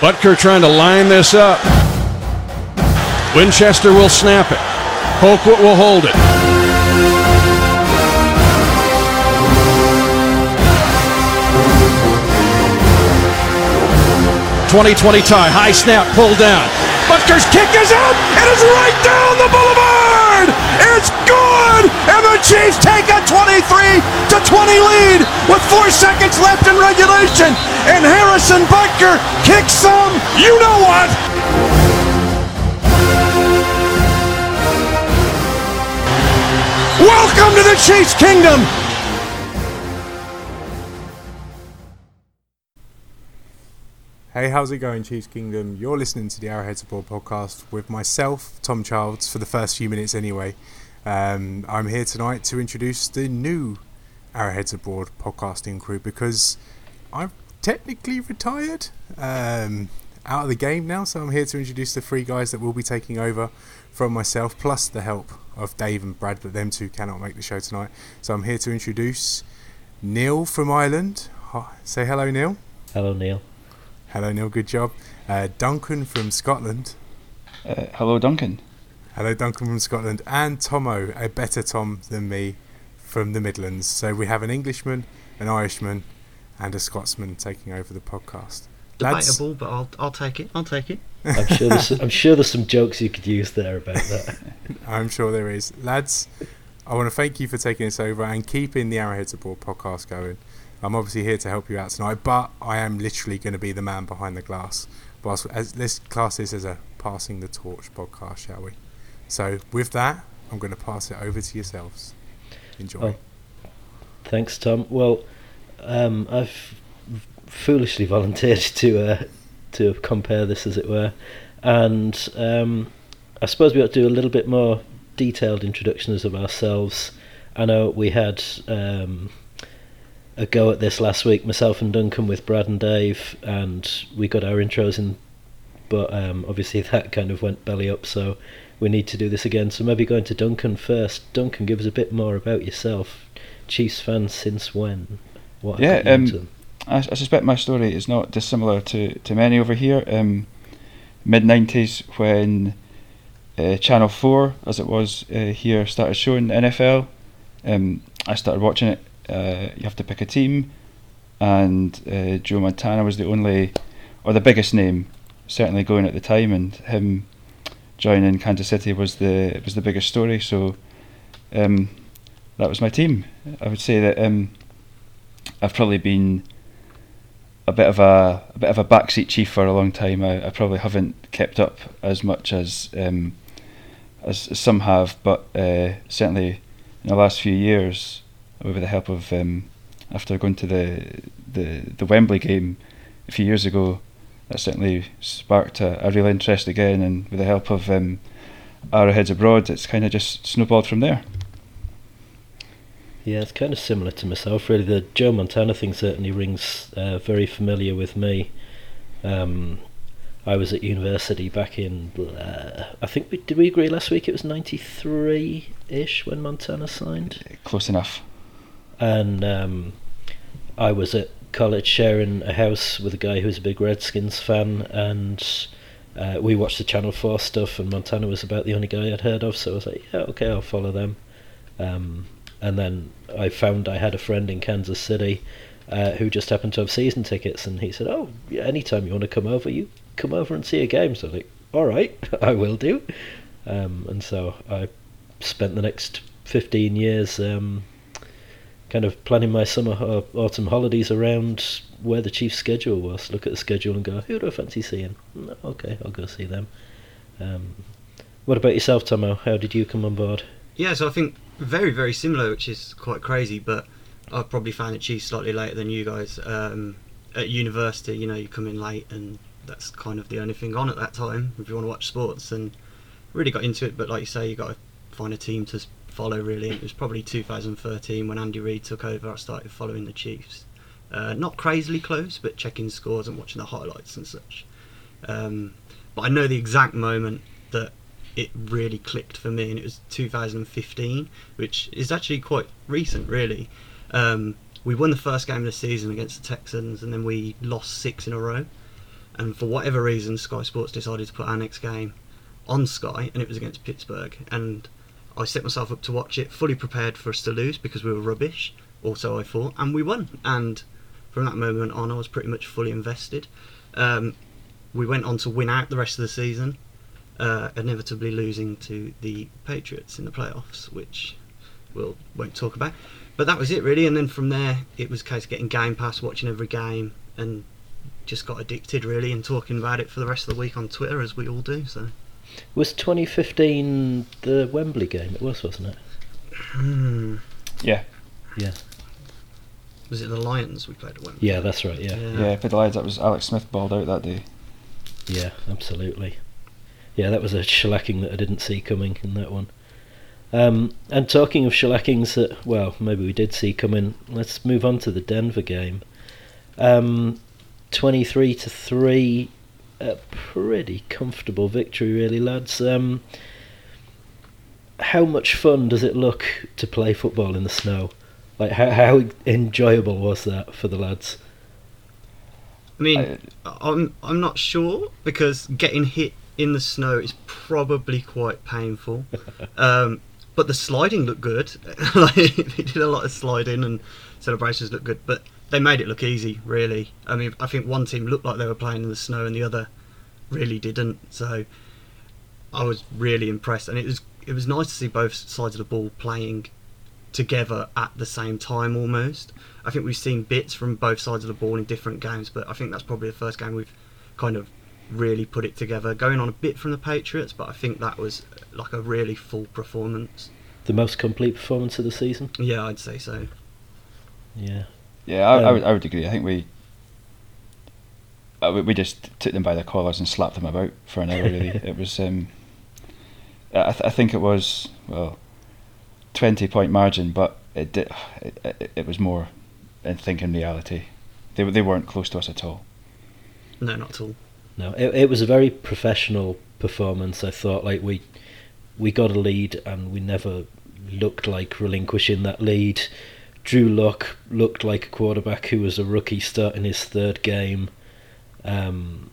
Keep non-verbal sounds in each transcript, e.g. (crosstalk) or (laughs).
Butker trying to line this up. Winchester will snap it. Colquitt will hold it. 2020 tie, high snap, Pull down. Butker's kick is out. It is right down the boulevard. It's and the Chiefs take a 23 to 20 lead with four seconds left in regulation. And Harrison Butker kicks some. You know what? Welcome to the Chiefs Kingdom. Hey, how's it going, Chiefs Kingdom? You're listening to the Arrowheads Abroad podcast with myself, Tom Childs, for the first few minutes anyway. Um, I'm here tonight to introduce the new Arrowheads Abroad podcasting crew because I've technically retired um, out of the game now, so I'm here to introduce the three guys that will be taking over from myself, plus the help of Dave and Brad, but them two cannot make the show tonight. So I'm here to introduce Neil from Ireland. Hi- Say hello, Neil. Hello, Neil. Hello, Neil. Good job. Uh, Duncan from Scotland. Uh, hello, Duncan. Hello, Duncan from Scotland. And Tomo, a better Tom than me, from the Midlands. So we have an Englishman, an Irishman, and a Scotsman taking over the podcast. Lads, Debatable, but I'll I'll take it. I'll take it. I'm sure there's I'm sure there's some jokes you could use there about that. (laughs) I'm sure there is. Lads, I want to thank you for taking us over and keeping the Arrowheads Abroad podcast going. I'm obviously here to help you out tonight, but I am literally going to be the man behind the glass. Whilst, as, let's class this as a passing the torch podcast, shall we? So, with that, I'm going to pass it over to yourselves. Enjoy. Oh. Thanks, Tom. Well, um, I've foolishly volunteered (laughs) to uh, to compare this, as it were, and um, I suppose we ought to do a little bit more detailed introductions of ourselves. I know we had um, a go at this last week, myself and Duncan with Brad and Dave, and we got our intros in, but um, obviously (laughs) that kind of went belly up, so we need to do this again. So maybe going to Duncan first. Duncan, give us a bit more about yourself. Chiefs fan since when? What Yeah, um, them? I, I suspect my story is not dissimilar to, to many over here. Um, Mid 90s, when uh, Channel 4, as it was uh, here, started showing the NFL, um, I started watching it. Uh, you have to pick a team, and uh, Joe Montana was the only, or the biggest name, certainly going at the time, and him joining Kansas City was the was the biggest story. So um, that was my team. I would say that um, I've probably been a bit of a a bit of a backseat chief for a long time. I, I probably haven't kept up as much as um, as, some have, but uh, certainly in the last few years, with the help of um, after going to the, the the Wembley game a few years ago, that certainly sparked a, a real interest again. And with the help of um, Arrowheads Abroad, it's kind of just snowballed from there. Yeah, it's kind of similar to myself, really. The Joe Montana thing certainly rings uh, very familiar with me. Um, I was at university back in, uh, I think, we, did we agree last week it was 93 ish when Montana signed? Close enough. And um, I was at college sharing a house with a guy who was a big Redskins fan, and uh, we watched the Channel 4 stuff, and Montana was about the only guy I'd heard of, so I was like, yeah, okay, I'll follow them. Um, and then I found I had a friend in Kansas City uh, who just happened to have season tickets, and he said, "Oh, yeah, anytime you want to come over, you come over and see a game." So I was like, "All right, (laughs) I will do." Um, and so I spent the next fifteen years um, kind of planning my summer or autumn holidays around where the Chiefs' schedule was. Look at the schedule and go, "Who do I fancy seeing?" "Mm, Okay, I'll go see them. Um, what about yourself, Tomo? How did you come on board? Yeah, so I think very very similar, which is quite crazy. But I probably found the Chiefs slightly later than you guys. Um, at university, you know, you come in late, and that's kind of the only thing on at that time if you want to watch sports. And really got into it, but like you say, you got to find a team to follow. Really, it was probably 2013 when Andy Reid took over. I started following the Chiefs. Uh, not crazily close, but checking scores and watching the highlights and such. Um, but I know the exact moment that it really clicked for me, and it was 2015, which is actually quite recent, really. Um, we won the first game of the season against the Texans, and then we lost six in a row. and for whatever reason, Sky Sports decided to put our next game on Sky, and it was against Pittsburgh. And I set myself up to watch it, fully prepared for us to lose because we were rubbish. Also, I thought, and we won. And from that moment on, I was pretty much fully invested. Um, we went on to win out the rest of the season, uh, inevitably losing to the Patriots in the playoffs, which we'll won't talk about. But that was it really, and then from there it was a case of getting Game Pass, watching every game, and just got addicted really, and talking about it for the rest of the week on Twitter as we all do. So Was 2015 the Wembley game? It was, wasn't it? hmm. Yeah, Yeah. was it the Lions we played at Wembley? Yeah, that's right. Yeah. yeah. For the Lions. that was Alex Smith balled out that day. Yeah, absolutely. Yeah, that was a shellacking that I didn't see coming in that one. Um, and talking of shellackings that, well, maybe we did see coming, let's move on to the Denver game. Um, 23 to 3, a pretty comfortable victory, really, lads. Um, how much fun does it look to play football in the snow? Like, how, how enjoyable was that for the lads? I mean, I- I'm I'm not sure because getting hit in the snow is probably quite painful. (laughs) um, but the sliding looked good. (laughs) like they did a lot of sliding and celebrations looked good, but they made it look easy. Really, I mean, I think one team looked like they were playing in the snow and the other really didn't. So I was really impressed, and it was it was nice to see both sides of the ball playing together at the same time almost. I think we've seen bits from both sides of the ball in different games, but I think that's probably the first game we've kind of really put it together. Going on a bit from the Patriots, but I think that was like a really full performance. The most complete performance of the season? Yeah, I'd say so. Yeah. Yeah, I, I, Um, would, I would agree. I think we, uh, we we just took them by the collars and slapped them about for an hour. Really, (laughs) it was. Um, I, th- I think it was well, twenty point margin, but it did. It, it, it was more, in thinking reality, they were- they weren't close to us at all. No, not at all. No, it, it was a very professional performance. I thought like we we got a lead and we never looked like relinquishing that lead. Drew Lock looked like a quarterback who was a rookie starting his third game. Um,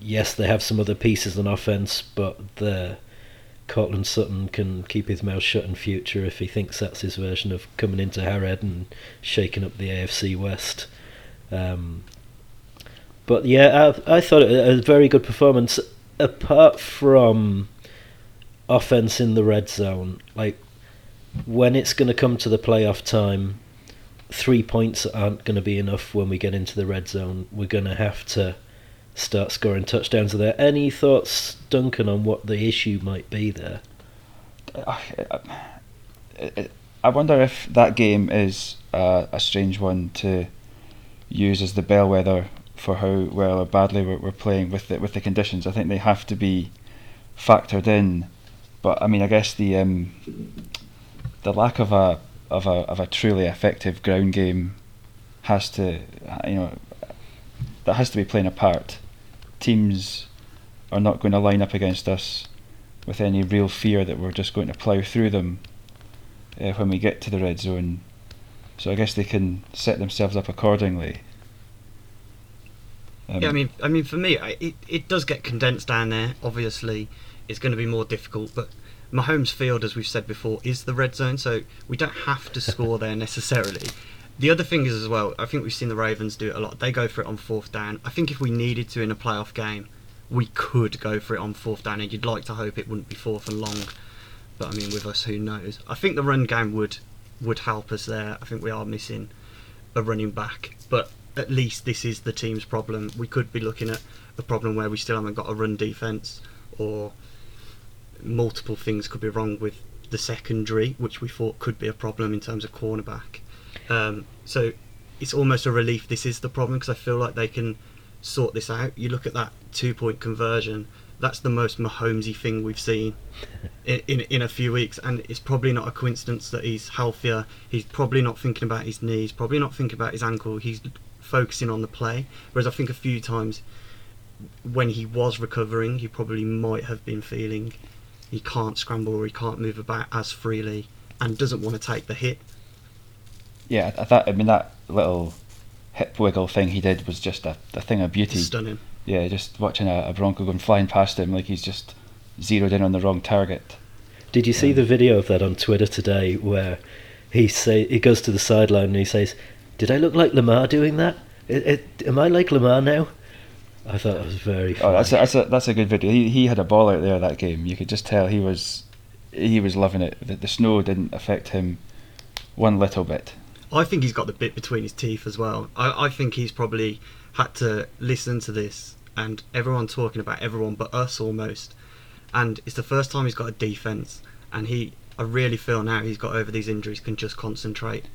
yes, they have some other pieces on offense, but the Courtland Sutton can keep his mouth shut in future if he thinks that's his version of coming into Arrowhead and shaking up the AFC West. Um, but yeah, I, I thought it a very good performance. Apart from offense in the red zone, like when it's going to come to the playoff time, three points aren't going to be enough when we get into the red zone. We're going to have to start scoring touchdowns. There any thoughts, Duncan, on what the issue might be there? I, wonder if that game is uh, a strange one to use as the bellwether for how well or badly we're, we're playing with the, with the conditions. I think they have to be factored in. But I mean, I guess the um, the lack of a of a of a truly effective ground game has to you know that has to be playing a part. Teams are not going to line up against us with any real fear that we're just going to plough through them uh, when we get to the red zone. So I guess they can set themselves up accordingly. Um, yeah, I mean, I mean, for me, I, it it does get condensed down there. Obviously, it's going to be more difficult, but Mahomes Field, as we've said before, is the red zone, so we don't have to (laughs) score there necessarily. The other thing is as well, I think we've seen the Ravens do it a lot. They go for it on fourth down. I think if we needed to in a playoff game, we could go for it on fourth down, and you'd like to hope it wouldn't be fourth and long. But I mean, with us, who knows? I think the run game would would help us there. I think we are missing a running back, but at least this is the team's problem. We could be looking at a problem where we still haven't got a run defense, or multiple things could be wrong with the secondary, which we thought could be a problem in terms of cornerback. Um, so it's almost a relief this is the problem because I feel like they can sort this out. You look at that two point conversion, that's the most Mahomesy thing we've seen (laughs) in, in in a few weeks, and it's probably not a coincidence that he's healthier. He's probably not thinking about his knees, probably not thinking about his ankle. He's focusing on the play. Whereas I think a few times when he was recovering, he probably might have been feeling he can't scramble or he can't move about as freely and doesn't want to take the hit. yeah, I thought. I mean, that little hip wiggle thing he did was just a, a thing of beauty. Stunning. yeah, just watching a, a Bronco going flying past him like he's just zeroed in on the wrong target. Did you see the video of that on Twitter today where he say he goes to the sideline and he says, "Did I look like Lamar doing that? It, it, am I like Lamar now?" I thought it was very. Oh, that's a, that's a that's a good video. He he had a ball out there that game. You could just tell he was he was loving it. The, the snow didn't affect him one little bit. I think he's got the bit between his teeth as well. I, I think he's probably had to listen to this and everyone talking about everyone but us almost. And it's the first time he's got a defense, and he. I really feel now he's got over these injuries can just concentrate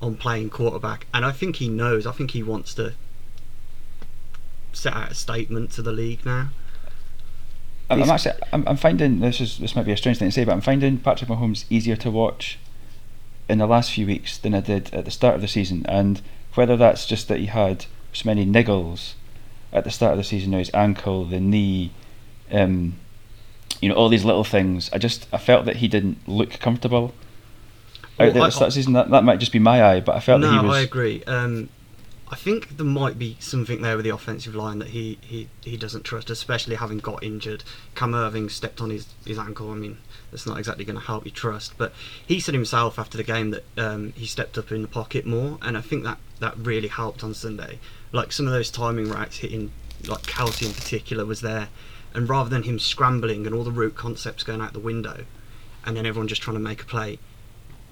on playing quarterback, and I think he knows. I think he wants to set out a statement to the league now. I'm, I'm actually I'm, I'm finding this is this might be a strange thing to say, but I'm finding Patrick Mahomes easier to watch in the last few weeks than I did at the start of the season, and whether that's just that he had so many niggles at the start of the season, you know, his ankle, the knee, um, you know, all these little things. I just I felt that he didn't look comfortable Well, out there I- at the start of the season. That that might just be my eye, but I felt that he no, was. I agree. Um, I think there might be something there with the offensive line that he, he, he doesn't trust, especially having got injured. Cam Erving stepped on his, his ankle. I mean, that's not exactly going to help you trust. But he said himself after the game that um, he stepped up in the pocket more, and I think that, that really helped on Sunday. Like some of those timing routes hitting, like Kelce in particular, was there. And rather than him scrambling and all the route concepts going out the window, and then everyone just trying to make a play,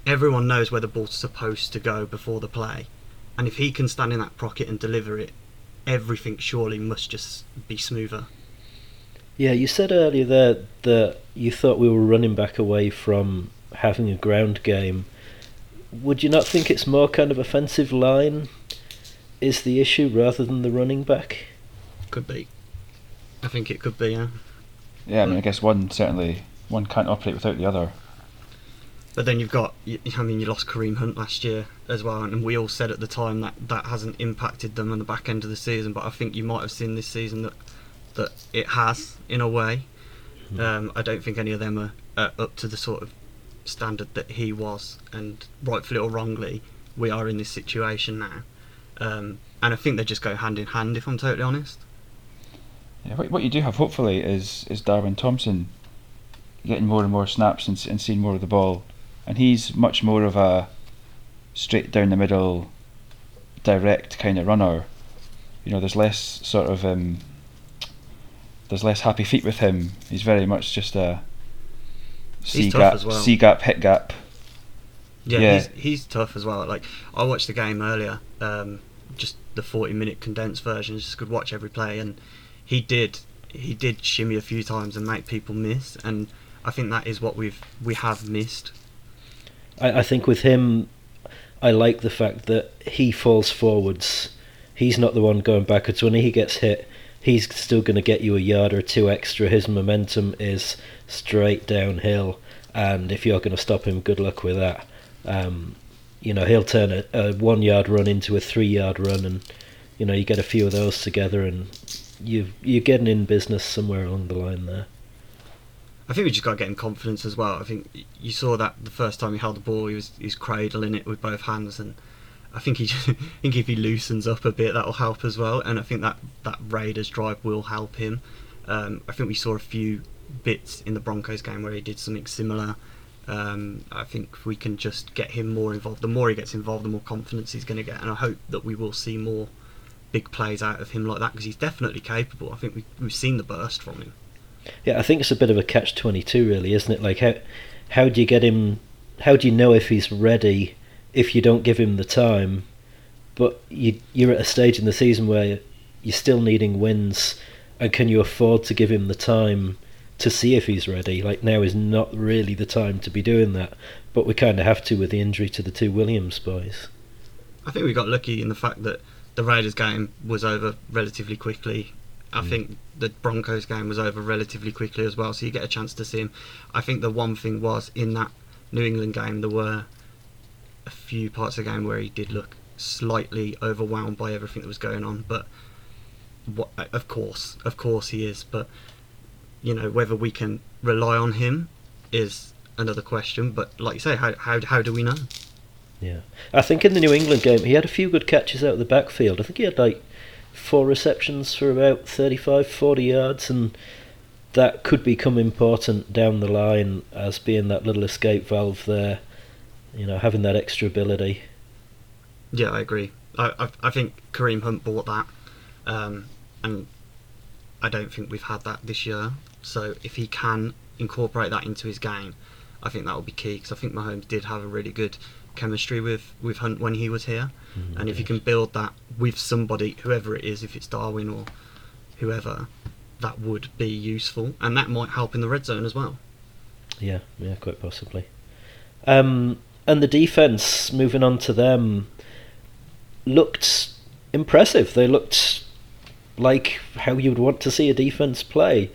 everyone knows where the ball's supposed to go before the play. And if he can stand in that pocket and deliver it, everything surely must just be smoother. Yeah, you said earlier there that you thought we were running back away from having a ground game. Would you not think it's more kind of offensive line is the issue rather than the running back? Could be. I think it could be, yeah. yeah, I mean, I guess one certainly one can't operate without the other. But then you've got, I mean, you lost Kareem Hunt last year as well, and we all said at the time that that hasn't impacted them on the back end of the season. But I think you might have seen this season that that it has in a way. Um, I don't think any of them are, are up to the sort of standard that he was, and rightfully or wrongly, we are in this situation now. Um, and I think they just go hand in hand, if I'm totally honest. Yeah, what, what you do have hopefully is is Darwin Thompson getting more and more snaps and, and seeing more of the ball, and he's much more of a straight down the middle, direct kind of runner. You know, there's less sort of um, there's less happy feet with him. He's very much just a C gap, as well. C gap, hit gap. Yeah, Yeah. He's, he's tough as well. Like I watched the game earlier, um, just the forty-minute condensed version. Just could watch every play, and he did he did shimmy a few times and make people miss. And I think that is what we've we have missed. I, I think with him, I like the fact that he falls forwards. He's not the one going backwards. When he gets hit, he's still going to get you a yard or two extra. His momentum is straight downhill, and if you're going to stop him, good luck with that. Um, you know, he'll turn a, a one yard run into a three yard run, and you know, you get a few of those together, and you you're getting in business somewhere along the line there. I think we just got to get him confidence as well. I think you saw that the first time he held the ball, he was he's cradling it with both hands, and I think he (laughs) just, I think if he loosens up a bit, that will help as well. And I think that that Raiders drive will help him. Um, I think we saw a few bits in the Broncos game where he did something similar. Um, I think we can just get him more involved. The more he gets involved, the more confidence he's going to get, and I hope that we will see more big plays out of him like that because he's definitely capable. I think we, we've seen the burst from him. Yeah, I think it's a bit of a catch twenty two, really, isn't it? Like how how do you get him? How do you know if he's ready if you don't give him the time? But you you're at a stage in the season where you're still needing wins, and can you afford to give him the time to see if he's ready? Like now is not really the time to be doing that, but we kind of have to with the injury to the two Williams boys. I think we got lucky in the fact that the Raiders game was over relatively quickly. I mm. think the Broncos game was over relatively quickly as well, so you get a chance to see him. I think the one thing was in that New England game there were a few parts of the game where he did look slightly overwhelmed by everything that was going on, but what, uh, of course, of course he is. But you know whether we can rely on him is another question. But like you say, how how, how do we know? Yeah, I think in the New England game he had a few good catches out of the backfield. I think he had like four receptions for about 35, 40 yards, and that could become important down the line as being that little escape valve there. You know, having that extra ability. Yeah, I agree. I I, I think Kareem Hunt bought that, um, and I don't think we've had that this year. So if he can incorporate that into his game, I think that will be key. Because I think Mahomes did have a really good chemistry with with Hunt when he was here, Mm, and if you can build that with somebody, whoever it is, if it's Darwin or whoever, that would be useful, and that might help in the red zone as well. Yeah, yeah, quite possibly. Um, and the defense, moving on to them, looked impressive. They looked like how you'd want to see a defense play.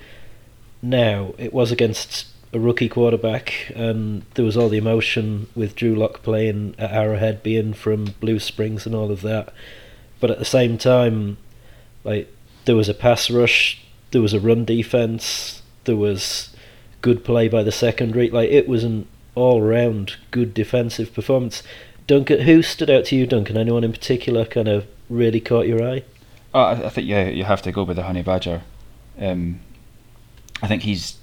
Now, it was against a rookie quarterback, and there was all the emotion with Drew Lock playing at Arrowhead, being from Blue Springs and all of that. But at the same time, like there was a pass rush, there was a run defense, there was good play by the secondary. Like it was an all-round good defensive performance. Duncan, who stood out to you, Duncan? Anyone in particular kind of really caught your eye? Uh, I, I think yeah, you have to go with the Honey Badger. Um, I think he's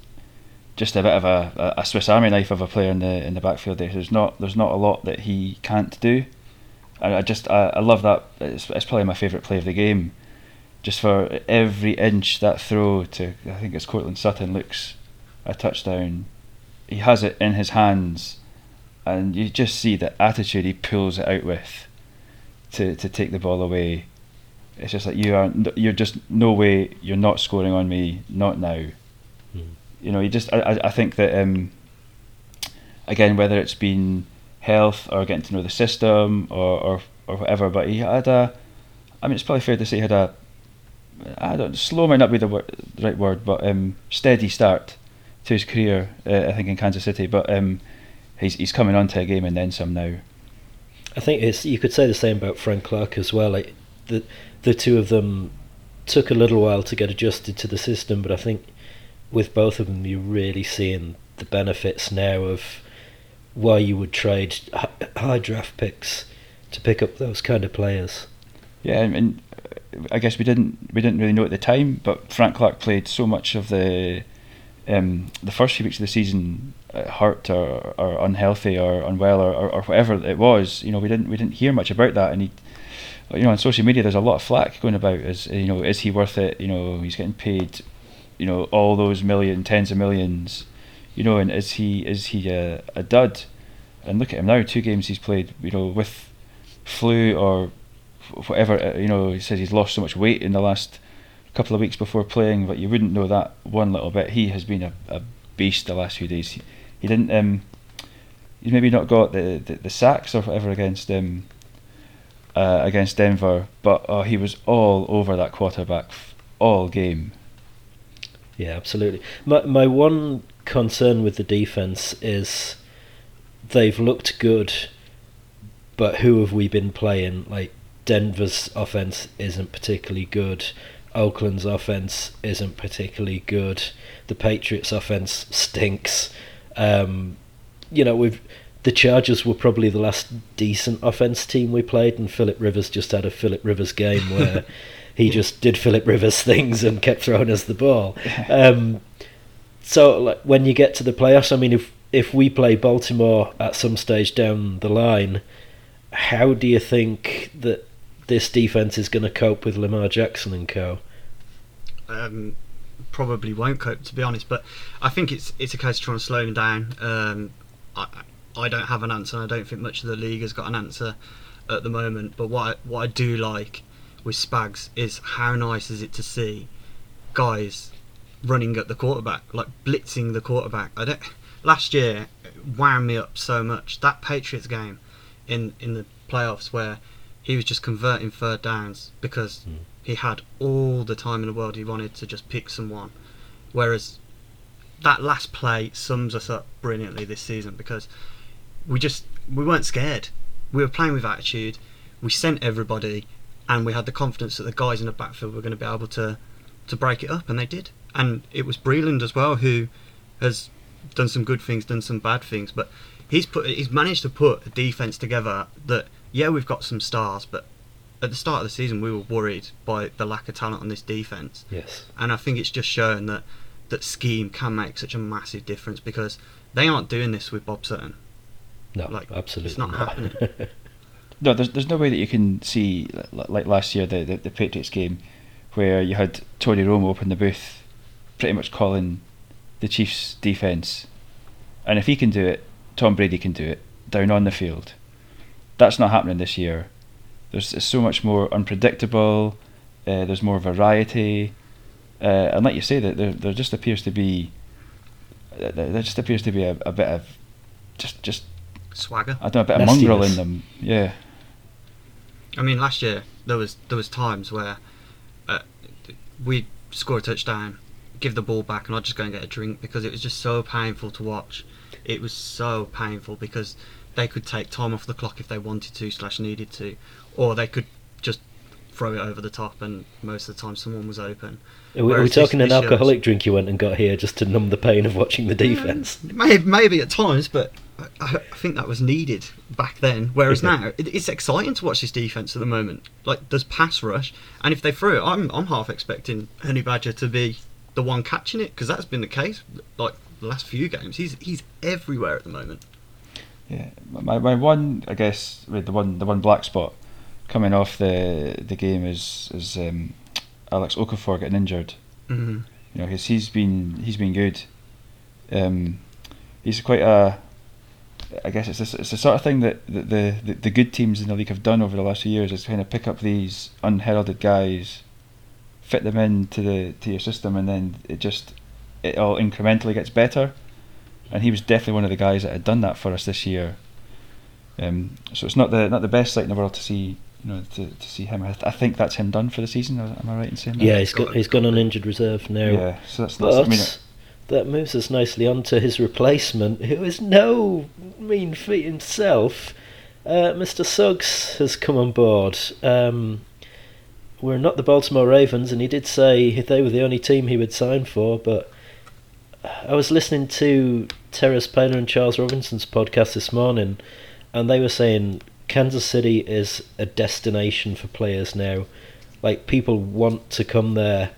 just a bit of a, a Swiss Army knife of a player in the in the backfield. There, there's not there's not a lot that he can't do. I, I just I, I love that. It's, it's probably my favourite play of the game. Just for every inch that throw to I think it's Courtland Sutton looks a touchdown. He has it in his hands, and you just see the attitude he pulls it out with to to take the ball away. It's just like you are. You're just no way. You're not scoring on me. Not now. You know. You just. I. I- I think that. Um, again, whether it's been health or getting to know the system or or, or whatever, but he had a. I mean, it's probably fair to say he had a. I don't. Slow might not be the, wor- the right word, but um, steady start to his career. Uh, I think in Kansas City, but um, he's he's coming on to a game and then some now. I think it's you could say the same about Frank Clark as well. Like the the two of them took a little while to get adjusted to the system, but I think with both of them, you're really seeing the benefits now of why you would trade high draft picks to pick up those kind of players. Yeah, and, and uh, I guess we didn't we didn't really know at the time, but Frank Clark played so much of the um, the first few weeks of the season uh, hurt or, or unhealthy or unwell or, or, or whatever it was. You know, we didn't we didn't hear much about that, and he, you know, on social media there's a lot of flack going about. As you know, is he worth it? You know, he's getting paid, you know, all those million, tens of millions, you know, and is he is he a, a dud? And look at him now, two games he's played, you know, with flu or whatever. uh, You know, he says he's lost so much weight in the last couple of weeks before playing, but you wouldn't know that one little bit. He has been a, a beast the last few days. He, he didn't. Um, he's maybe not got the, the, the sacks or whatever against um, uh, against Denver, but uh, he was all over that quarterback all game. Yeah, absolutely. My my one concern with the defense is they've looked good, but who have we been playing? Like Denver's offense isn't particularly good. Oakland's offense isn't particularly good. The Patriots' offense stinks. Um, you know, we've the Chargers were probably the last decent offense team we played, and Philip Rivers just had a Philip Rivers game (laughs) where he just did Philip Rivers (laughs) things and kept throwing us the ball. (laughs) Um, so like, when you get to the playoffs, I mean, if if we play Baltimore at some stage down the line, how do you think that this defense is going to cope with Lamar Jackson and co? um, probably won't cope, to be honest. But I think it's it's a case of trying to slow him down. Um, I I don't have an answer. and I don't think much of the league has got an answer at the moment. But what I, what I do like with Spags is how nice is it to see guys running at the quarterback, like blitzing the quarterback. I don't. Last year, it wound me up so much. That Patriots game in in the playoffs where he was just converting third downs because Mm. he had all the time in the world he wanted to just pick someone. Whereas that last play sums us up brilliantly this season because we just we weren't scared. We were playing with attitude. We sent everybody, and we had the confidence that the guys in the backfield were going to be able to to break it up, and they did. And it was Breeland as well who has done some good things, done some bad things, but he's put he's managed to put a defense together that yeah we've got some stars, but at the start of the season we were worried by the lack of talent on this defense, Yes. and I think it's just shown that that scheme can make such a massive difference because they aren't doing this with Bob Sutton. No, Like, absolutely it's not happening. (laughs) No, there's there's no way that you can see like last year the, the the Patriots game, where you had Tony Romo up in the booth, pretty much calling the Chiefs' defense, and if he can do it, Tom Brady can do it down on the field. That's not happening this year. There's it's so much more unpredictable. Uh, there's more variety, uh, and like you say, that there there just appears to be. There there just appears to be a, a bit of, just just Swagger. I don't know a bit of mongrel in them. Yeah. I mean, last year there was there was times where uh, we'd score a touchdown, give the ball back, and I'd just go and get a drink because it was just so painful to watch. It was so painful because they could take time off the clock if they wanted to slash needed to, or they could just throw it over the top, and most of the time someone was open. Are we, are we Whereas this- talking an this year was- alcoholic drink you went and got here just to numb the pain of watching the defense? Maybe, maybe at times, but I, I think that was needed back then. Whereas now, it, it's exciting to watch this defense at the moment. Like, there's pass rush, and if they throw it, I'm, I'm half expecting Honey Badger to be the one catching it because that's been the case. Like the last few games, he's he's everywhere at the moment. Yeah, my, my one, I guess, with the one the one black spot coming off the the game is is um, Alex Okafor getting injured. Mm-hmm. You know, because he's been he's been good. Um, he's quite a. I guess it's the, it's the sort of thing that the, the, the, the good teams in the league have done over the last few years is kind of pick up these unheralded guys, fit them into the to your system, and then it just it all incrementally gets better. And he was definitely one of the guys that had done that for us this year. Um, so it's not the not the best sight in the world to see you know to, to see him. I, th- I think that's him done for the season. Am I right in saying that? Yeah, he's got he's gone on injured reserve now. Yeah. So that's, that's But I mean, that moves us nicely on to his replacement, who is no mean feat himself. Uh, Mr. Suggs has come on board. Um, we're not the Baltimore Ravens, and he did say they were the only team he would sign for. But I was listening to Terez Paylor and Charles Robinson's podcast this morning, and they were saying Kansas City is a destination for players now. Like people want to come there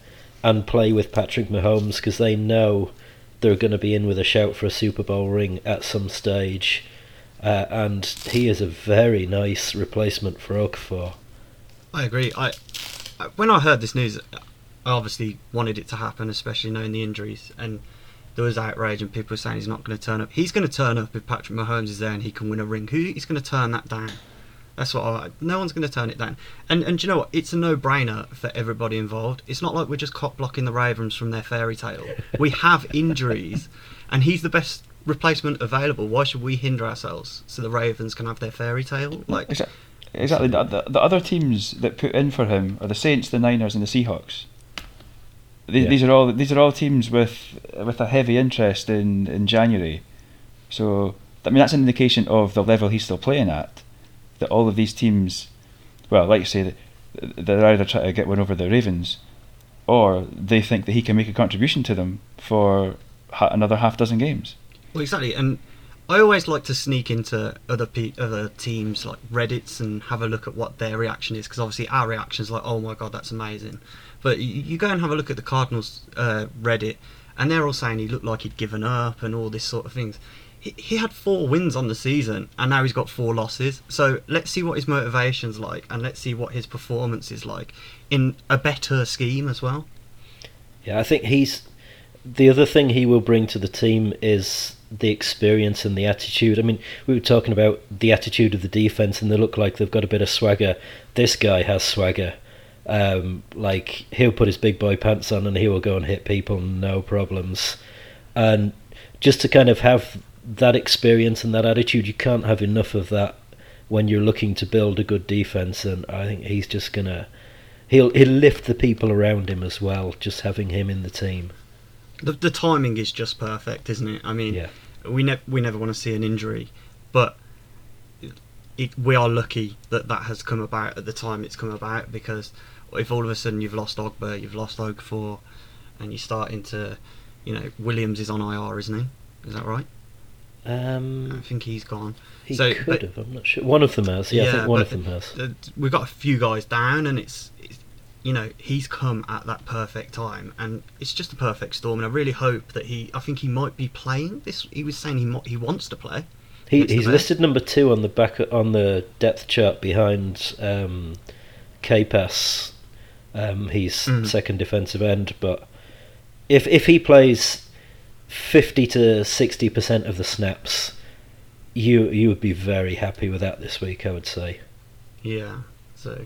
and play with Patrick Mahomes because they know they're going to be in with a shout for a Super Bowl ring at some stage. Uh, and he is a very nice replacement for Okafor. I agree. I when I heard this news, I obviously wanted it to happen, especially knowing the injuries. And there was outrage, and people were saying he's not going to turn up. He's going to turn up if Patrick Mahomes is there and he can win a ring. Who is going to turn that down? That's what I. No one's going to turn it down. And and do you know what? It's a no-brainer for everybody involved. It's not like we're just cop blocking the Ravens from their fairy tale. (laughs) We have injuries, and he's the best replacement available. Why should we hinder ourselves so the Ravens can have their fairy tale? Like Exa- Exactly. The, the, the other teams that put in for him are the Saints, the Niners, and the Seahawks. These, Yeah. these are all these are all teams with with a heavy interest in, in January. So I mean that's an indication of the level he's still playing at. That all of these teams, well, like you say, they're either trying to get one over the Ravens, or they think that he can make a contribution to them for another half dozen games. Well, exactly, and I always like to sneak into other pe- other teams like Reddit's and have a look at what their reaction is because obviously our reaction is like, "Oh my god, that's amazing," but you, you go and have a look at the Cardinals uh, Reddit, and they're all saying he looked like he'd given up and all this sort of things. He, had four wins on the season, and now he's got four losses. So let's see what his motivation's like, and let's see what his performance is like in a better scheme as well. Yeah, I think he's the other thing he will bring to the team is the experience and the attitude. I mean, we were talking about the attitude of the defense, and they look like they've got a bit of swagger. This guy has swagger. Um, like he'll put his big boy pants on and he will go and hit people, no problems. And just to kind of have that experience and that attitude, you can't have enough of that when you're looking to build a good defense. And I think he's just gonna he'll he'll lift the people around him as well, just having him in the team. The, the timing is just perfect, isn't it? I mean, Yeah. we never we never want to see an injury, but it, we are lucky that that has come about at the time it's come about because if all of a sudden you've lost Ogbah, you've lost Okafor, and you're starting to, you know, Williams is on IR, isn't he? Is that right? I Um, think he's gone. he So, could but- have. I'm not sure. One of them has. Yeah, I think one of them has. uh, We've got a few guys down, and it's, it's you know he's come at that perfect time, and it's just a perfect storm. And I really hope that he. I think he might be playing this. He was saying he mo- he wants to play. He, he's listed number two on the back on the depth chart behind um, K-Pass. Um, he's Mm. second defensive end, but if if he plays fifty to sixty percent of the snaps, you you would be very happy with that this week. I would say. Yeah. So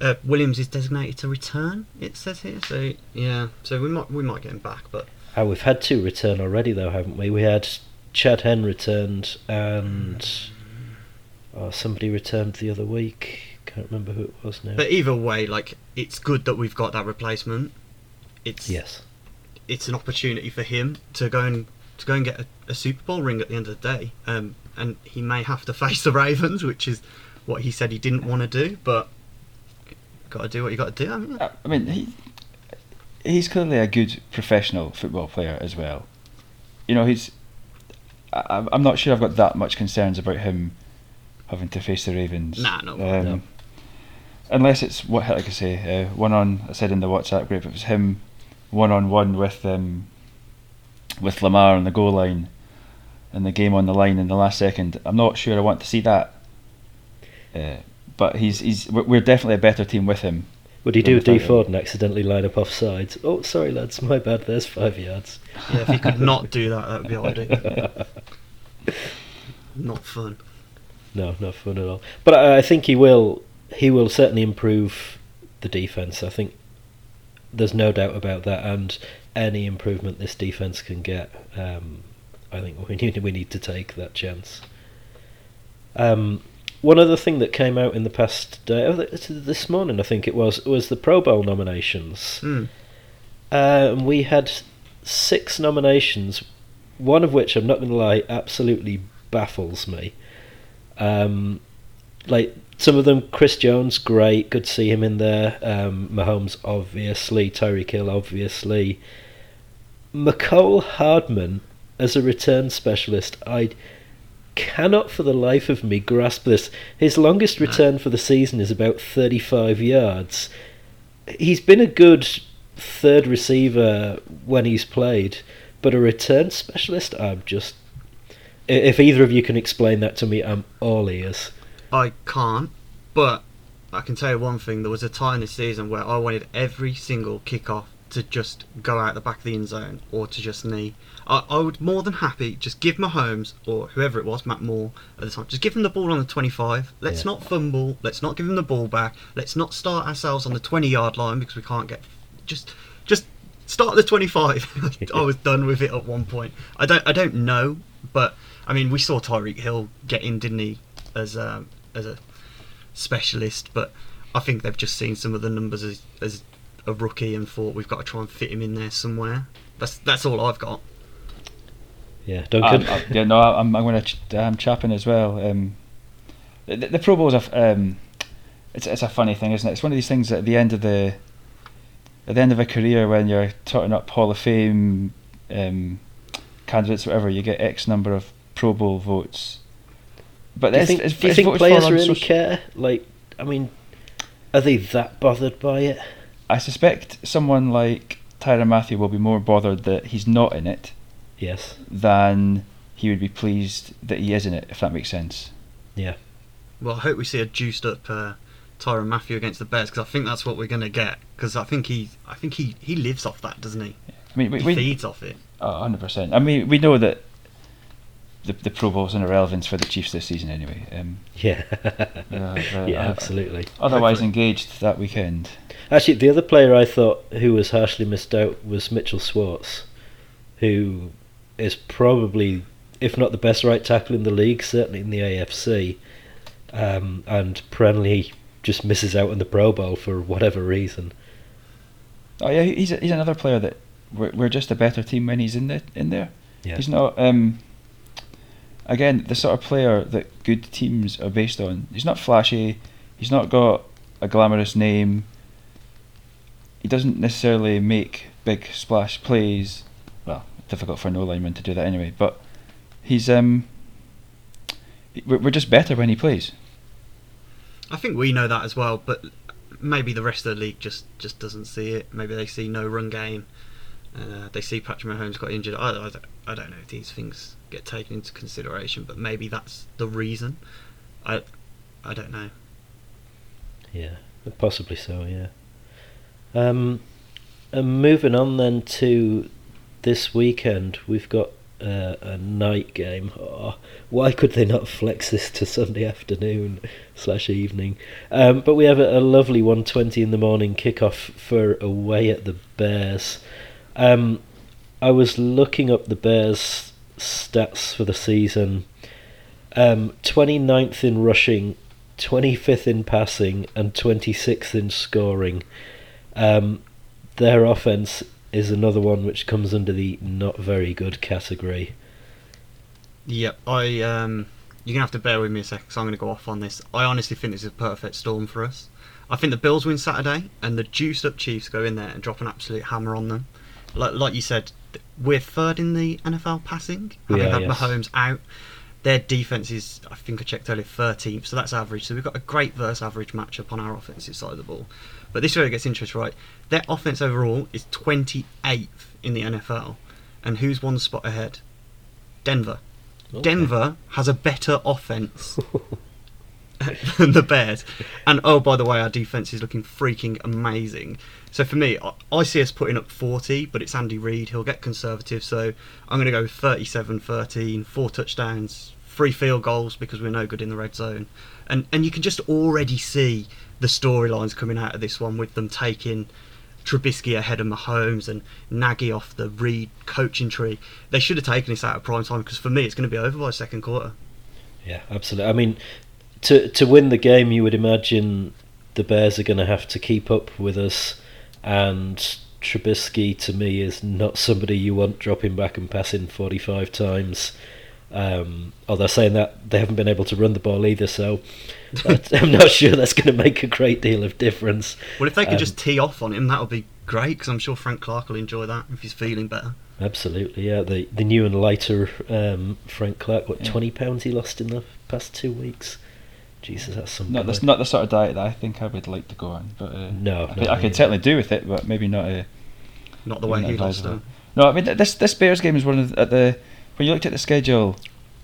uh, Williams is designated to return. It says here. So yeah. So we might we might get him back, but Oh, we've had two return already, though, haven't we? We had Chad Henne returned, and oh, somebody returned the other week. Can't remember who it was now. but either way, like it's good that we've got that replacement. It's yes, it's an opportunity for him to go and to go and get a, a Super Bowl ring at the end of the day. Um, and he may have to (laughs) face the Ravens, which is what he said he didn't want to do, but got to do what you got to do. I mean, I mean, he he's clearly a good professional football player as well. You know, he's. I, I'm- I'm not sure I've got that much concerns about him having to face the Ravens. Nah, no. Um, No. Unless it's what, like I say, uh, one on. I said in the WhatsApp group, it was him one on one with um, with Lamar on the goal line, and the game on the line in the last second. I'm not sure I want to see that. Uh, but he's he's we're we're definitely a better team with him. would he do a D without. Ford and accidentally line up off sides? Oh, sorry, lads, my bad. There's five yards. yeah, if he could not do that, that would be ideal. (laughs) not fun. No, not fun at all. But I, I think he will. He will certainly improve the defense. I think there's no doubt about that. And any improvement this defense can get, um, I think we (laughs) need we need to take that chance. Um, one other thing that came out in the past day, oh, this morning I think it was, was the Pro Bowl nominations. Mm. We had six nominations, one of which I'm not going to lie, absolutely baffles me. Um, like some of them, Chris Jones, great, good to see him in there. Um, Mahomes, obviously, Tyreek Hill, obviously. Mecole Hardman as a return specialist, I cannot for the life of me grasp this. His longest return for the season is about 35 yards. He's been a good third receiver when he's played, but a return specialist, I'm just. If either of you can explain that to me, I'm all ears. I can't, but I can tell you one thing. There was a time this season where I wanted every single kickoff to just go out the back of the end zone or to just knee. I, I would more than happy just give Mahomes or whoever it was, Matt Moore at the time, just give him the ball on the 25. Let's Yeah. not fumble. Let's not give him the ball back. Let's not start ourselves on the 20 yard line because we can't get. Just, just start the 25. (laughs) I was done with it at one point. I don't, I don't know, but I mean, we saw Tyreek Hill get in, didn't he, as um, as a specialist? But I think they've just seen some of the numbers as, as a rookie and thought we've got to try and fit him in there somewhere. That's that's all I've got. Yeah, Duncan. Um, uh, yeah, no, I'm, I'm going to ch- I'm chapping as well. Um, the, the Pro Bowl's a f- um, it's it's a funny thing, isn't it? It's one of these things at the end of the at the end of a career when you're totting up Hall of Fame um, candidates, whatever, you get X number of Pro Bowl votes. But do you think, it's, do you think players really social- care? Like, I mean, are they that bothered by it? I suspect someone like Tyrann Mathieu will be more bothered that he's not in it Yes. than he would be pleased that he is in it, if that makes sense. Yeah. Well, I hope we see a juiced up uh, Tyrann Mathieu against the Bears because I think that's what we're going to get. Because I think he, I think he, he lives off that, doesn't he? I mean, we, He we, feeds off it. Oh, hundred percent. I mean, we know that the the Pro Bowl's an irrelevance for the Chiefs this season anyway. Um, Yeah. Uh, (laughs) yeah, (laughs) absolutely. otherwise engaged that weekend. Actually, the other player I thought who was harshly missed out was Mitchell Schwartz, who is probably, if not the best right tackle in the league, certainly in the AFC, um, and perennially just misses out on the Pro Bowl for whatever reason. Oh yeah, he's a, he's another player that we're we're just a better team when he's in the in there. Yeah. He's not. Um, again, the sort of player that good teams are based on. He's not flashy. He's not got a glamorous name. He doesn't necessarily make big splash plays. Well, difficult for an no lineman to do that anyway. But he's um, we're just better when he plays. I think we know that as well, but maybe the rest of the league just, just doesn't see it. Maybe they see no run game. Uh, they see Patrick Mahomes got injured. I, I, I don't know these things get taken into consideration, but maybe that's the reason. I I don't know. Yeah, possibly so. Yeah. Um, and moving on then to this weekend, we've got uh, a night game. Oh, why could they not flex this to Sunday afternoon slash evening? Um, but we have a, a lovely one twenty in the morning kickoff for away at the Bears. Um, I was looking up the Bears' stats for the season. Um, 29th in rushing, 25th in passing, and 26th in scoring. Um, their offense is another one which comes under the not very good category. Yep, I um, you're gonna have to bear with me a second, because I'm gonna go off on this. I honestly think this is a perfect storm for us. I think the Bills win Saturday, and the juiced up Chiefs go in there and drop an absolute hammer on them. Like like you said, we're third in the NFL passing, having Yeah, had yes. Mahomes out. Their defense is, I think I checked earlier, 13th, so that's average. So we've got a great versus average matchup on our offensive side of the ball. But this really gets interesting, right? Their offense overall is 28th in the NFL, and who's one spot ahead? Denver. Okay. Denver has a better offense (laughs) than (laughs) the Bears. And oh, by the way, our defense is looking freaking amazing. So for me, I- I see us putting up 40, but it's Andy Reid. He'll get conservative. So I'm going to go 37 13, four touchdowns, three field goals because we're no good in the red zone. And, and you can just already see the storylines coming out of this one with them taking Trubisky ahead of Mahomes and Nagy off the Reid coaching tree. They should have taken this out of prime time because for me, it's going to be over by second quarter. Yeah, absolutely. I mean, to to win the game, you would imagine the Bears are going to have to keep up with us, and Trubisky to me is not somebody you want dropping back and passing forty five times. Um, although saying that they haven't been able to run the ball either, so (laughs) I'm not sure that's going to make a great deal of difference. Well, if they could Um, just tee off on him, that would be great because I'm sure Frank Clark will enjoy that if he's feeling better. Absolutely, yeah. The the new and lighter um, Frank Clark, what Yeah. twenty pounds he lost in the past two weeks. Jesus, that's some. Not that's not the sort of diet that I think I would like to go on. But uh, No, I, could, I could certainly do with it, but maybe not. Uh, Not the way maybe he not lost No, I mean this this Bears game is one of the, at the when you looked at the schedule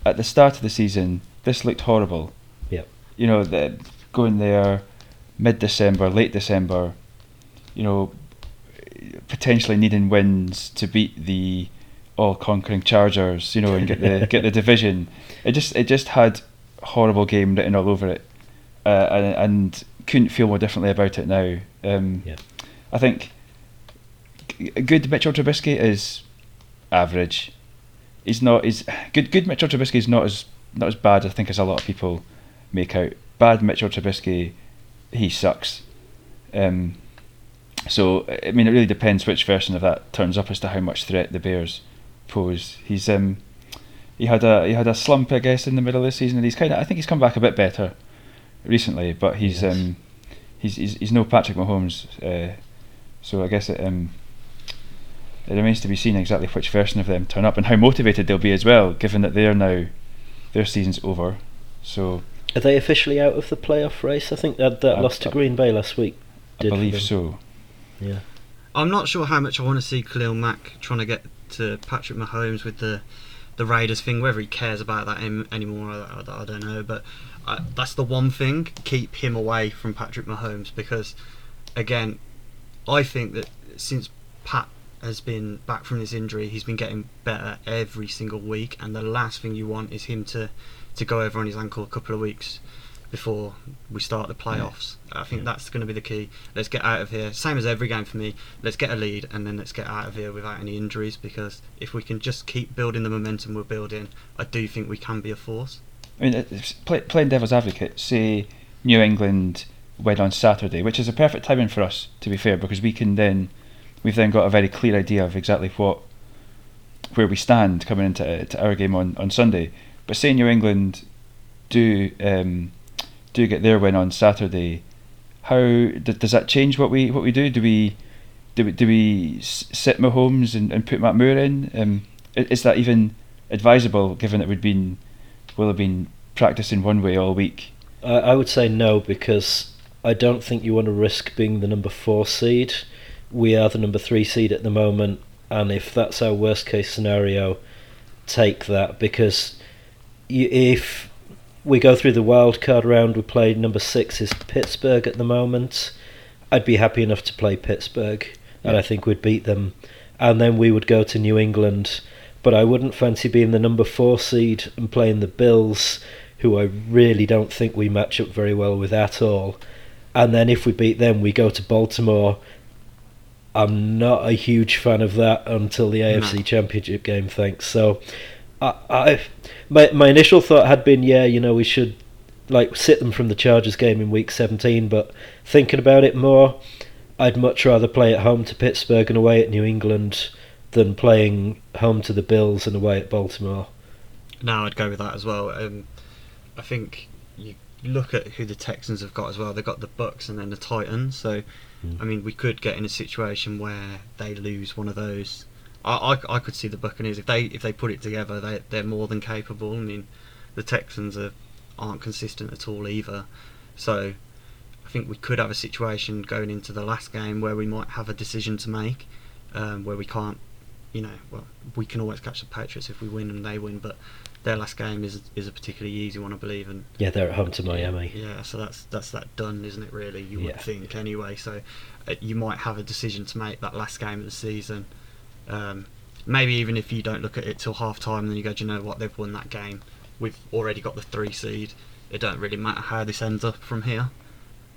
at the start of the season. This looked horrible. Yep. You know, the, going there mid December, late December. You know, potentially needing wins to beat the all-conquering Chargers. You know, and get the get the (laughs) division. It just it just had horrible game written all over it, uh, and, and couldn't feel more differently about it now. Um, Yeah. I think good Mitchell Trubisky is average. He's not. He's good. Good Mitchell Trubisky is not as not as bad. I think as a lot of people make out. Bad Mitchell Trubisky, he sucks. Um, so I mean, it really depends which version of that turns up as to how much threat the Bears pose. He's um, he had a he had a slump, I guess, in the middle of the season, and he's kind of. I think he's come back a bit better recently, but he's Yes. um, he's, he's he's no Patrick Mahomes. Uh, so I guess it um, it remains to be seen exactly which version of them turn up and how motivated they'll be as well, given that they're now their season's over. So Are they officially out of the playoff race? I think that that I- lost to I- Green Bay last week. I did for believe so. Yeah. I'm not sure how much I want to see Khalil Mack trying to get to Patrick Mahomes with the the Raiders thing. Whether he cares about that anymore, I, I, I don't know. But I, that's the one thing: keep him away from Patrick Mahomes because, again, I think that since Pat has been back from this injury, he's been getting better every single week. And the last thing you want is him to to go over on his ankle a couple of weeks before we start the playoffs. I think Yeah. that's going to be the key. Let's get out of here. Same as every game for me. Let's get a lead and then let's get out of here without any injuries because if we can just keep building the momentum we're building, I do think we can be a force. I mean, play, playing devil's advocate, say New England win on Saturday, which is a perfect timing for us, to be fair, because we can then we've then got a very clear idea of exactly what where we stand coming into to our game on, on Sunday. But say New England do um, do get their win on Saturday, how does that change what we what we do? Do we do we, do we sit Mahomes and, and put Matt Moore in? Um, is that even advisable given that we'd been will have been practicing one way all week? I, I would say no because I don't think you want to risk being the number four seed. We are the number three seed at the moment, and if that's our worst case scenario, take that because if we go through the wild card round, we play number six is Pittsburgh at the moment. I'd be happy enough to play Pittsburgh, and Yeah. I think we'd beat them, and then we would go to New England. But I wouldn't fancy being the number four seed and playing the Bills, who I really don't think we match up very well with at all. And then if we beat them, we go to Baltimore. I'm not a huge fan of that until the AFC No. Championship game. Thanks. So, I, I, my my initial thought had been, yeah, you know, we should like sit them from the Chargers game in Week 17. But thinking about it more, I'd much rather play at home to Pittsburgh and away at New England than playing home to the Bills and away at Baltimore. No, I'd go with that as well. Um, I think you look at who the Texans have got as well. They've got the Bucks and then the Titans. So, Mm. I mean, we could get in a situation where they lose one of those. I, I, I could see the Buccaneers if they if they put it together, they they're more than capable. I mean, the Texans are aren't consistent at all either. So, I think we could have a situation going into the last game where we might have a decision to make, um, where we can't, you know, well, we can always catch the Patriots if we win and they win, but their last game is is a particularly easy one, I believe, and Yeah, they're at home to Miami. yeah, so that's that's that done, isn't it? Really, you Yeah. would think anyway. So uh, you might have a decision to make that last game of the season. Um, maybe even if you don't look at it till half time, then you go, do you know what? They've won that game. We've already got the three seed. It don't really matter how this ends up from here.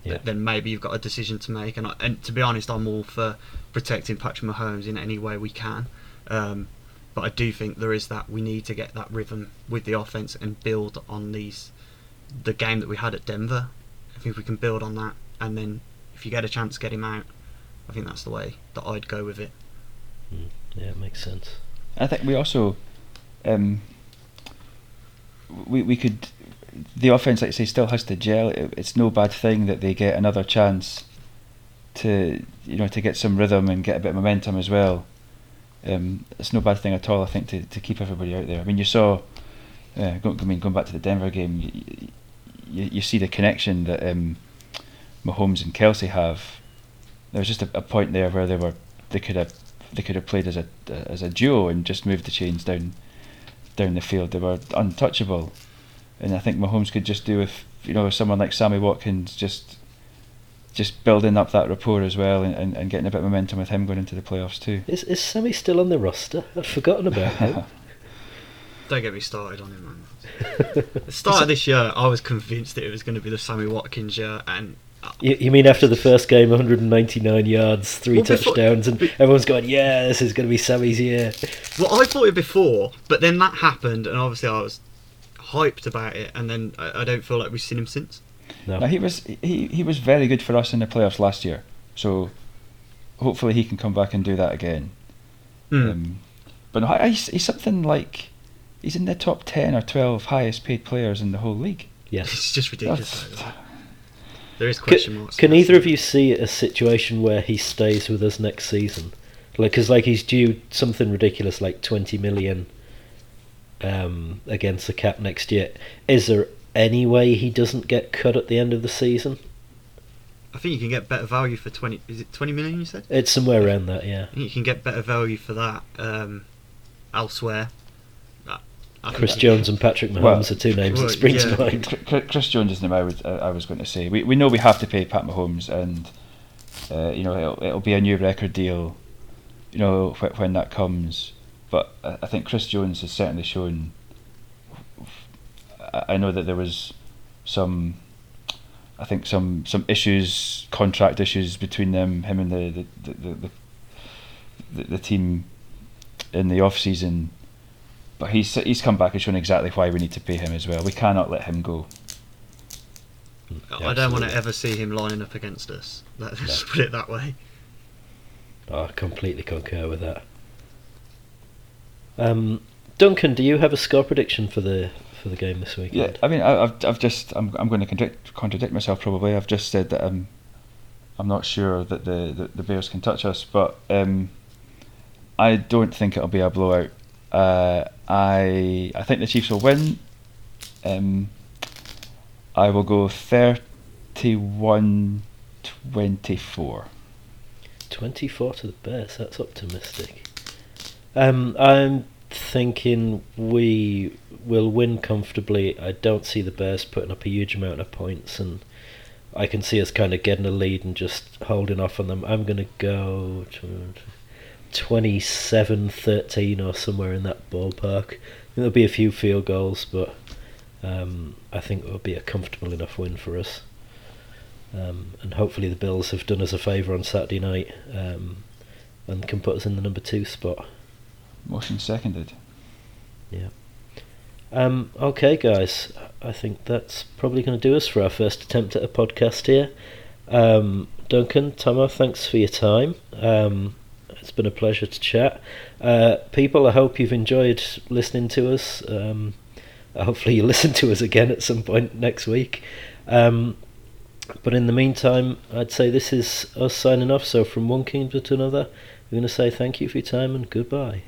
Yeah. Then maybe you've got a decision to make. And I, and to be honest, I'm all for protecting Patrick Mahomes in any way we can. Um, but I do think there is that we need to get that rhythm with the offense and build on these the game that we had at Denver. I think we can build on that, and then if you get a chance, to get him out. I think that's the way that I'd go with it. Yeah, it makes sense. I think we also, um, we we could, the offense, like I say, still has to gel. It, it's no bad thing that they get another chance to you know to get some rhythm and get a bit of momentum as well. Um, it's no bad thing at all. I think to, to keep everybody out there. I mean, you saw, uh, I mean, going back to the Denver game, you, you, you see the connection that um, Mahomes and Kelce have. There was just a, a point there where they were they could have they could have played as a as a duo and just moved the chains down down the field. They were untouchable, and I think Mahomes could just do with you know someone like Sammy Watkins just just building up that rapport as well and, and, and getting a bit of momentum with him going into the playoffs too. Is is Sammy still on the roster? I'd forgotten about him. (laughs) Don't get me started on him, man. the start of this year, I was convinced that it was going to be the Sammy Watkins year, and You, you mean after the first game, 199 yards, three Well, before- touchdowns, and be- everyone's going, "Yeah, this is going to be Sammy's year." well, I thought it before, but then that happened, and obviously I was hyped about it, and then I, I don't feel like we've seen him since. No, Now he was he, he was very good for us in the playoffs last year, so hopefully he can come back and do that again. Hmm. Um, but no, he's, he's something like he's in the top ten or twelve highest paid players in the whole league. yes. It's just ridiculous. That's- though. There is question Can, marks. can either of you see a situation where he stays with us next season? Like, because like he's due something ridiculous like 20 million um, against the cap next year. Is there any way he doesn't get cut at the end of the season? I think you can get better value for twenty. Is it twenty million? You said. It's somewhere around that, yeah. You can get better value for that elsewhere. I Chris you- Jones and Patrick Mahomes Well, are two names that spring yeah. to mind. Cr- Cr- Chris Jones is the name I was, uh, I was going to say. We we know we have to pay Pat Mahomes, and uh, you know it'll, it'll be a new record deal. You know wh- when that comes, but I I think Chris Jones has certainly shown. I I know that there was some, I think some some issues, contract issues between them, him and the the the, the, the, the, the team in the off season. But he's he's come back and shown exactly why we need to pay him as well. We cannot let him go. I don't want to ever see him lining up against us. (laughs) Let's just put it that way. Oh, I completely concur with that. Um, Duncan, do you have a score prediction for the for the game this Yeah. I mean, I, I've I've just I'm I'm going to contradict contradict myself probably. I've just said that I'm I'm not sure that the the, the Bears can touch us, but um, I don't think it'll be a blowout. Uh, I I think the Chiefs will win. Um, I will go 31 24. 24 to the Bears, that's optimistic. Um, I'm thinking we will win comfortably. I don't see the Bears putting up a huge amount of points, and I can see us kind of getting a lead and just holding off on them. I'm going to go 27 13 or somewhere in that ballpark. There'll be a few field goals, but um, I think it will be a comfortable enough win for us. Um, and hopefully the Bills have done us a favour on Saturday night um, and can put us in the number two spot. Motion seconded. Yeah. Um, okay, guys. I think that's probably going to do us for our first attempt at a podcast here. Um, Duncan, Tama, thanks for your time. It's been a pleasure to chat. Uh, people, I hope you've enjoyed listening to us. Um, hopefully, you (laughs) listen to us again at some point next week. Um, but in the meantime, I'd say this is us signing off. So, from one kingdom to another, we're going to say thank you for your time and goodbye.